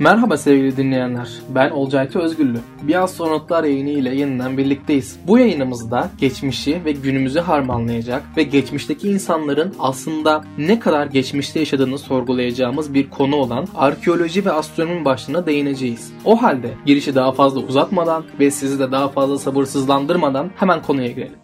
Merhaba sevgili dinleyenler. Ben Olcaytı Özgüllü. Bir astronotlar yayını ile yeniden birlikteyiz. Bu yayınımızda geçmişi ve günümüzü harmanlayacak ve geçmişteki insanların aslında ne kadar geçmişte yaşadığını sorgulayacağımız bir konu olan arkeoloji ve astronomi başlığına değineceğiz. O halde girişi daha fazla uzatmadan ve sizi de daha fazla sabırsızlandırmadan hemen konuya girelim.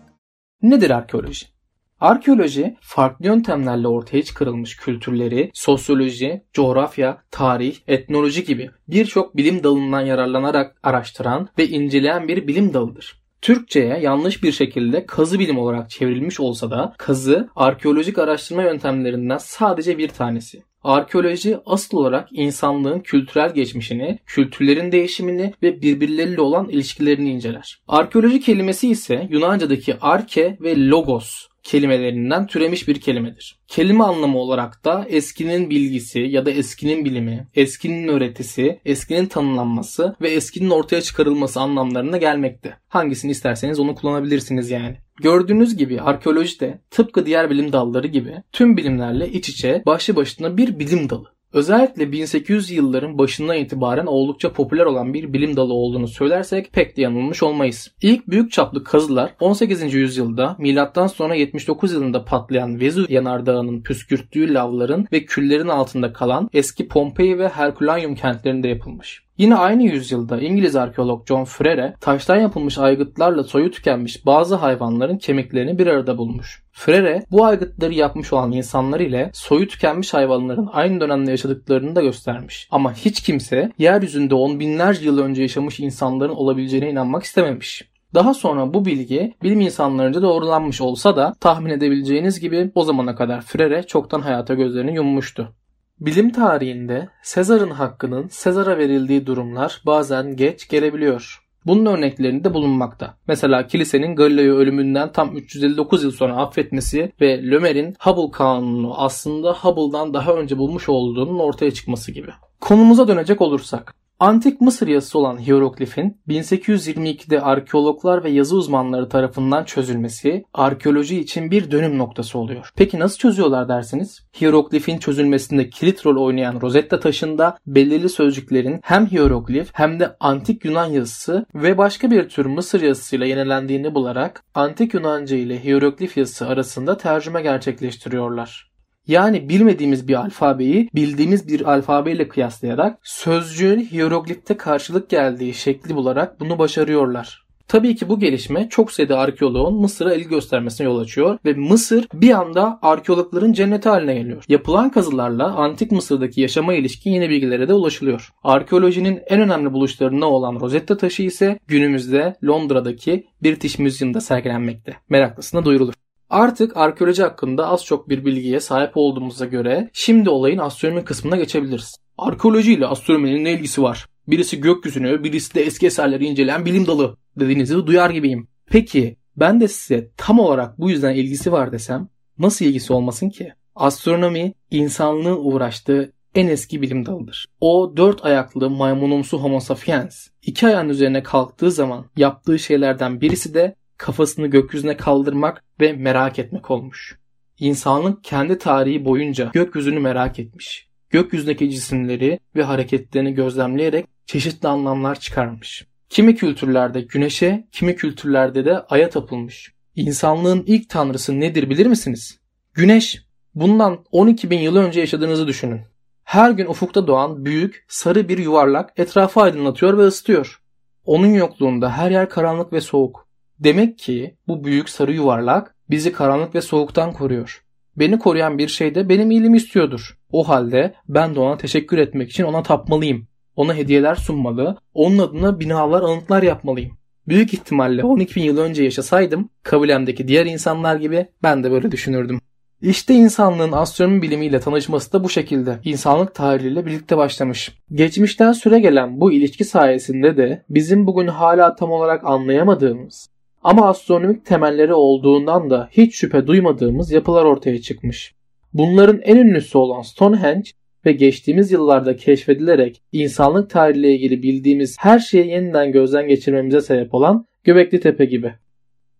Nedir arkeoloji? Arkeoloji farklı yöntemlerle ortaya çıkarılmış kültürleri, sosyoloji, coğrafya, tarih, etnoloji gibi birçok bilim dalından yararlanarak araştıran ve inceleyen bir bilim dalıdır. Türkçe'ye yanlış bir şekilde kazı bilim olarak çevrilmiş olsa da kazı arkeolojik araştırma yöntemlerinden sadece bir tanesi. Arkeoloji asıl olarak insanlığın kültürel geçmişini, kültürlerin değişimini ve birbirleriyle olan ilişkilerini inceler. Arkeoloji kelimesi ise Yunanca'daki arke ve logos kelimelerinden türemiş bir kelimedir. Kelime anlamı olarak da eskinin bilgisi ya da eskinin bilimi, eskinin öğretisi, eskinin tanımlanması ve eskinin ortaya çıkarılması anlamlarına gelmekte. Hangisini isterseniz onu kullanabilirsiniz yani. Gördüğünüz gibi arkeoloji de tıpkı diğer bilim dalları gibi tüm bilimlerle iç içe başlı başına bir bilim dalı. Özellikle 1800 yılların başından itibaren oldukça popüler olan bir bilim dalı olduğunu söylersek pek de yanılmış olmayız. İlk büyük çaplı kazılar 18. yüzyılda milattan sonra 79 yılında patlayan Vezüv yanardağının püskürttüğü lavların ve küllerin altında kalan eski Pompei ve Herculaneum kentlerinde yapılmış. Yine aynı yüzyılda İngiliz arkeolog John Frere taştan yapılmış aygıtlarla soyu tükenmiş bazı hayvanların kemiklerini bir arada bulmuş. Frere bu aygıtları yapmış olan insanlar ile soyu tükenmiş hayvanların aynı dönemde yaşadıklarını da göstermiş. Ama hiç kimse yeryüzünde on binlerce yıl önce yaşamış insanların olabileceğine inanmak istememiş. Daha sonra bu bilgi bilim insanlarınca doğrulanmış olsa da tahmin edebileceğiniz gibi o zamana kadar Frere çoktan hayata gözlerini yummuştu. Bilim tarihinde Sezar'ın hakkının Sezar'a verildiği durumlar bazen geç gelebiliyor. Bunun örneklerinde de bulunmakta. Mesela kilisenin Galileo'yu ölümünden tam 359 yıl sonra affetmesi ve Lömer'in Hubble kanunu aslında Hubble'dan daha önce bulmuş olduğunun ortaya çıkması gibi. Konumuza dönecek olursak. Antik Mısır yazısı olan hieroglifin 1822'de arkeologlar ve yazı uzmanları tarafından çözülmesi arkeoloji için bir dönüm noktası oluyor. Peki nasıl çözüyorlar dersiniz? Hieroglifin çözülmesinde kilit rol oynayan Rosetta taşında belirli sözcüklerin hem hieroglif hem de antik Yunan yazısı ve başka bir tür Mısır yazısıyla yenilendiğini bularak antik Yunanca ile hieroglif yazısı arasında tercüme gerçekleştiriyorlar. Yani bilmediğimiz bir alfabeyi bildiğimiz bir alfabeyle kıyaslayarak sözcüğün hieroglifte karşılık geldiği şekli bularak bunu başarıyorlar. Tabii ki bu gelişme çok sayıda arkeoloğun Mısır'a ilgi göstermesine yol açıyor ve Mısır bir anda arkeologların cenneti haline geliyor. Yapılan kazılarla antik Mısır'daki yaşama ilişkin yeni bilgilere de ulaşılıyor. Arkeolojinin en önemli buluşlarından olan Rosetta taşı ise günümüzde Londra'daki British Museum'da sergilenmekte. Meraklısına duyurulur. Artık arkeoloji hakkında az çok bir bilgiye sahip olduğumuza göre şimdi olayın astronomi kısmına geçebiliriz. Arkeoloji ile astronominin ne ilgisi var? Birisi gökyüzünü, birisi de eski eserleri inceleyen bilim dalı dediğinizi duyar gibiyim. Peki ben de size tam olarak bu yüzden ilgisi var desem nasıl ilgisi olmasın ki? Astronomi insanlığın uğraştığı en eski bilim dalıdır. O dört ayaklı maymunumsu homo sapiens iki ayağın üzerine kalktığı zaman yaptığı şeylerden birisi de kafasını gökyüzüne kaldırmak ve merak etmek olmuş. İnsanlık kendi tarihi boyunca gökyüzünü merak etmiş. Gökyüzündeki cisimleri ve hareketlerini gözlemleyerek çeşitli anlamlar çıkarmış. Kimi kültürlerde güneşe, kimi kültürlerde de aya tapılmış. İnsanlığın ilk tanrısı nedir bilir misiniz? Güneş. Bundan 12 bin yıl önce yaşadığınızı düşünün. Her gün ufukta doğan büyük, sarı bir yuvarlak etrafı aydınlatıyor ve ısıtıyor. Onun yokluğunda her yer karanlık ve soğuk. Demek ki bu büyük sarı yuvarlak bizi karanlık ve soğuktan koruyor. Beni koruyan bir şey de benim iyiliğimi istiyordur. O halde ben de ona teşekkür etmek için ona tapmalıyım. Ona hediyeler sunmalı, onun adına binalar, anıtlar yapmalıyım. Büyük ihtimalle 12 bin yıl önce yaşasaydım kabilemdeki diğer insanlar gibi ben de böyle düşünürdüm. İşte insanlığın astronomi bilimiyle tanışması da bu şekilde insanlık tarihiyle birlikte başlamış. Geçmişten süre gelen bu ilişki sayesinde de bizim bugün hala tam olarak anlayamadığımız ama astronomik temelleri olduğundan da hiç şüphe duymadığımız yapılar ortaya çıkmış. Bunların en ünlüsü olan Stonehenge ve geçtiğimiz yıllarda keşfedilerek insanlık tarihiyle ilgili bildiğimiz her şeyi yeniden gözden geçirmemize sebep olan Göbekli Tepe gibi.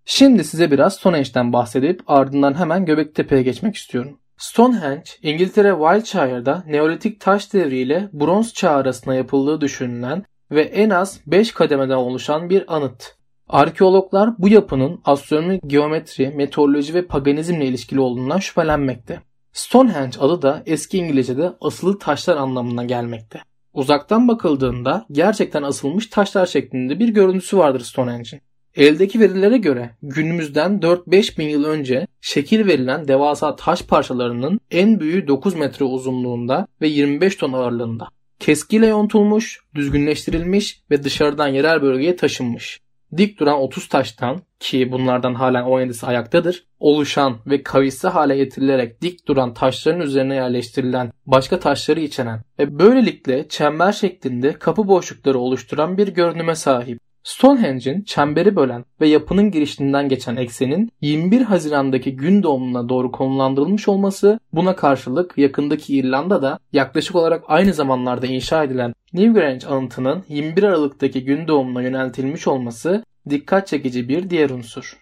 Şimdi size biraz Stonehenge'den bahsedip ardından hemen Göbekli Tepe'ye geçmek istiyorum. Stonehenge, İngiltere Wiltshire'da Neolitik taş devri ile Bronz çağı arasında yapıldığı düşünülen ve en az 5 kademeden oluşan bir anıt. Arkeologlar bu yapının astronomi, geometri, meteoroloji ve paganizmle ilişkili olduğundan şüphelenmekte. Stonehenge adı da eski İngilizce'de asılı taşlar anlamına gelmekte. Uzaktan bakıldığında gerçekten asılmış taşlar şeklinde bir görüntüsü vardır Stonehenge'in. Eldeki verilere göre günümüzden 4-5 bin yıl önce şekil verilen devasa taş parçalarının en büyüğü 9 metre uzunluğunda ve 25 ton ağırlığında. Keskiyle yontulmuş, düzgünleştirilmiş ve dışarıdan yerel bölgeye taşınmış. Dik duran 30 taştan ki bunlardan halen 17'si ayaktadır, oluşan ve kavisli hale getirilerek dik duran taşların üzerine yerleştirilen başka taşları içeren ve böylelikle çember şeklinde kapı boşlukları oluşturan bir görünüme sahip. Stonehenge'in çemberi bölen ve yapının girişinden geçen eksenin 21 Haziran'daki gün doğumuna doğru konumlandırılmış olması buna karşılık yakındaki İrlanda'da yaklaşık olarak aynı zamanlarda inşa edilen Newgrange anıtının 21 Aralık'taki gün doğumuna yöneltilmiş olması dikkat çekici bir diğer unsur.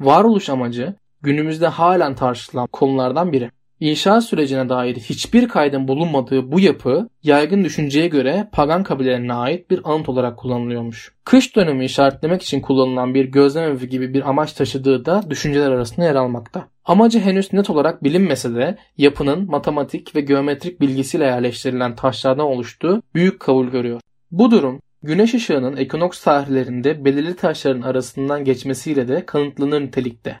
Varoluş amacı günümüzde halen tartışılan konulardan biri. İnşa sürecine dair hiçbir kaydın bulunmadığı bu yapı yaygın düşünceye göre pagan kabilelerine ait bir anıt olarak kullanılıyormuş. Kış dönemi işaretlemek için kullanılan bir gözlem evi gibi bir amaç taşıdığı da düşünceler arasında yer almakta. Amacı henüz net olarak bilinmese de yapının matematik ve geometrik bilgisiyle yerleştirilen taşlardan oluştuğu büyük kabul görüyor. Bu durum güneş ışığının ekinoks tarihlerinde belirli taşların arasından geçmesiyle de kanıtlanır nitelikte.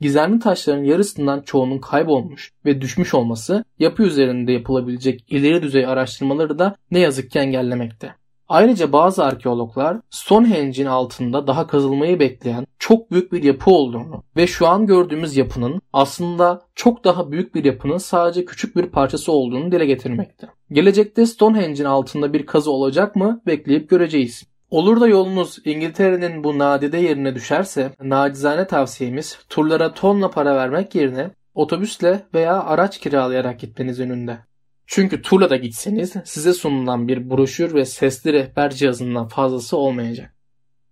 Gizemli taşların yarısından çoğunun kaybolmuş ve düşmüş olması yapı üzerinde yapılabilecek ileri düzey araştırmaları da ne yazık ki engellemekte. Ayrıca bazı arkeologlar Stonehenge'in altında daha kazılmayı bekleyen çok büyük bir yapı olduğunu ve şu an gördüğümüz yapının aslında çok daha büyük bir yapının sadece küçük bir parçası olduğunu dile getirmekte. Gelecekte Stonehenge'in altında bir kazı olacak mı bekleyip göreceğiz. Olur da yolunuz İngiltere'nin bu nadide yerine düşerse nacizane tavsiyemiz turlara tonla para vermek yerine otobüsle veya araç kiralayarak gitmeniz önünde. Çünkü turla da gitseniz size sunulan bir broşür ve sesli rehber cihazından fazlası olmayacak.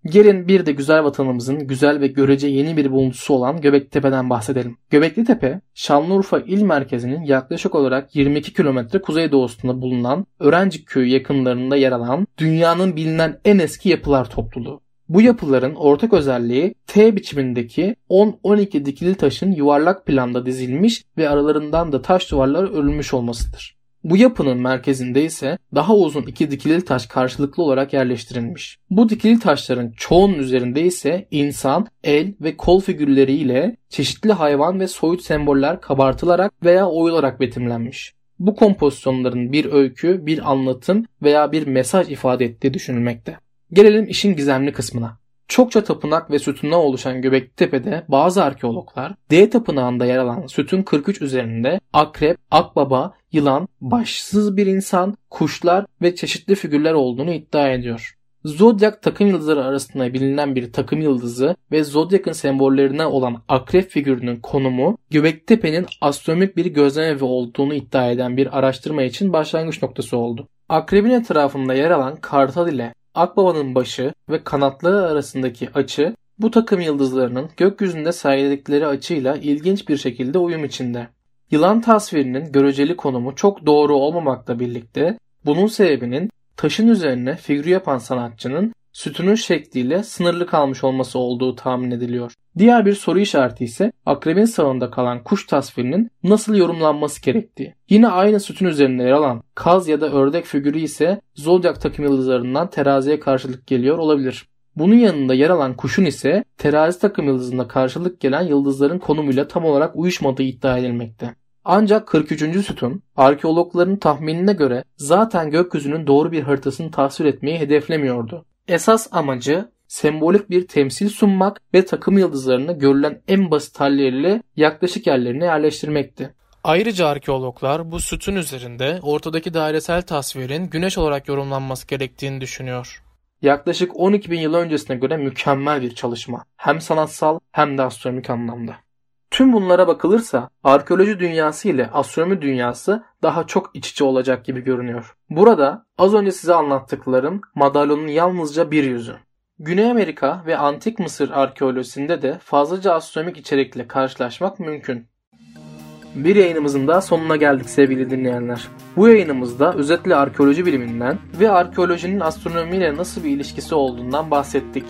Gelin bir de güzel vatanımızın güzel ve görece yeni bir buluntusu olan Göbekli bahsedelim. Göbekli Tepe, Şanlıurfa il merkezinin yaklaşık olarak 22 kilometre kuzeydoğusunda bulunan Örencik köyü yakınlarında yer alan dünyanın bilinen en eski yapılar topluluğu. Bu yapıların ortak özelliği T biçimindeki 10-12 dikili taşın yuvarlak planda dizilmiş ve aralarından da taş duvarları örülmüş olmasıdır. Bu yapının merkezinde ise daha uzun iki dikili taş karşılıklı olarak yerleştirilmiş. Bu dikili taşların çoğunun üzerinde ise insan, el ve kol figürleriyle çeşitli hayvan ve soyut semboller kabartılarak veya oyularak betimlenmiş. Bu kompozisyonların bir öykü, bir anlatım veya bir mesaj ifade ettiği düşünülmekte. Gelelim işin gizemli kısmına. Çokça tapınak ve sütundan oluşan Göbeklitepe'de bazı arkeologlar D tapınağında yer alan sütun 43 üzerinde akrep, akbaba, yılan, başsız bir insan, kuşlar ve çeşitli figürler olduğunu iddia ediyor. Zodyak takım yıldızları arasında bilinen bir takım yıldızı ve Zodyak'ın sembollerine olan akrep figürünün konumu Göbektepe'nin astronomik bir gözlemevi olduğunu iddia eden bir araştırma için başlangıç noktası oldu. Akrebin etrafında yer alan kartal ile Akbaba'nın başı ve kanatları arasındaki açı bu takım yıldızlarının gökyüzünde sergiledikleri açıyla ilginç bir şekilde uyum içinde. Yılan tasvirinin göreceli konumu çok doğru olmamakla birlikte bunun sebebinin taşın üzerine figür yapan sanatçının sütunun şekliyle sınırlı kalmış olması olduğu tahmin ediliyor. Diğer bir soru işareti ise akrebin sağında kalan kuş tasvirinin nasıl yorumlanması gerektiği. Yine aynı sütun üzerinde yer alan kaz ya da ördek figürü ise zodyak takım yıldızlarından teraziye karşılık geliyor olabilir. Bunun yanında yer alan kuşun ise terazi takım yıldızında karşılık gelen yıldızların konumuyla tam olarak uyuşmadığı iddia edilmekte. Ancak 43. sütun arkeologların tahminine göre zaten gökyüzünün doğru bir haritasını tasvir etmeyi hedeflemiyordu. Esas amacı sembolik bir temsil sunmak ve takım yıldızlarını görülen en basit halleriyle yaklaşık yerlerine yerleştirmekti. Ayrıca arkeologlar bu sütun üzerinde ortadaki dairesel tasvirin güneş olarak yorumlanması gerektiğini düşünüyor. Yaklaşık 12 bin yıl öncesine göre mükemmel bir çalışma. Hem sanatsal hem de astronomik anlamda. Tüm bunlara bakılırsa arkeoloji dünyası ile astronomi dünyası daha çok iç içe olacak gibi görünüyor. Burada az önce size anlattıklarım madalyonun yalnızca bir yüzü. Güney Amerika ve Antik Mısır arkeolojisinde de fazlaca astronomik içerikle karşılaşmak mümkün. Bir yayınımızın da sonuna geldik sevgili dinleyenler. Bu yayınımızda özetle arkeoloji biliminden ve arkeolojinin astronomiyle nasıl bir ilişkisi olduğundan bahsettik.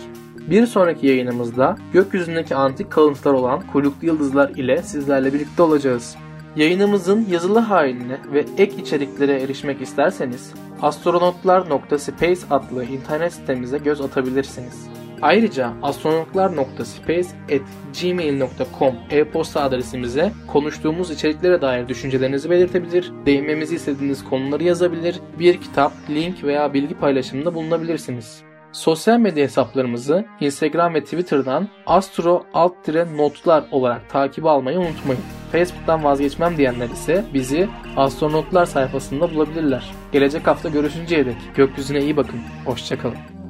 Bir sonraki yayınımızda gökyüzündeki antik kalıntılar olan kuyruklu yıldızlar ile sizlerle birlikte olacağız. Yayınımızın yazılı haline ve ek içeriklere erişmek isterseniz astronotlar.space adlı internet sitemize göz atabilirsiniz. Ayrıca astronotlar.space@gmail.com e-posta adresimize konuştuğumuz içeriklere dair düşüncelerinizi belirtebilir, değinmemizi istediğiniz konuları yazabilir, bir kitap, link veya bilgi paylaşımında bulunabilirsiniz. Sosyal medya hesaplarımızı Instagram ve Twitter'dan astro alt notlar olarak takip almayı unutmayın. Facebook'tan vazgeçmem diyenler ise bizi astronotlar sayfasında bulabilirler. Gelecek hafta görüşünceye dek gökyüzüne iyi bakın. Hoşçakalın.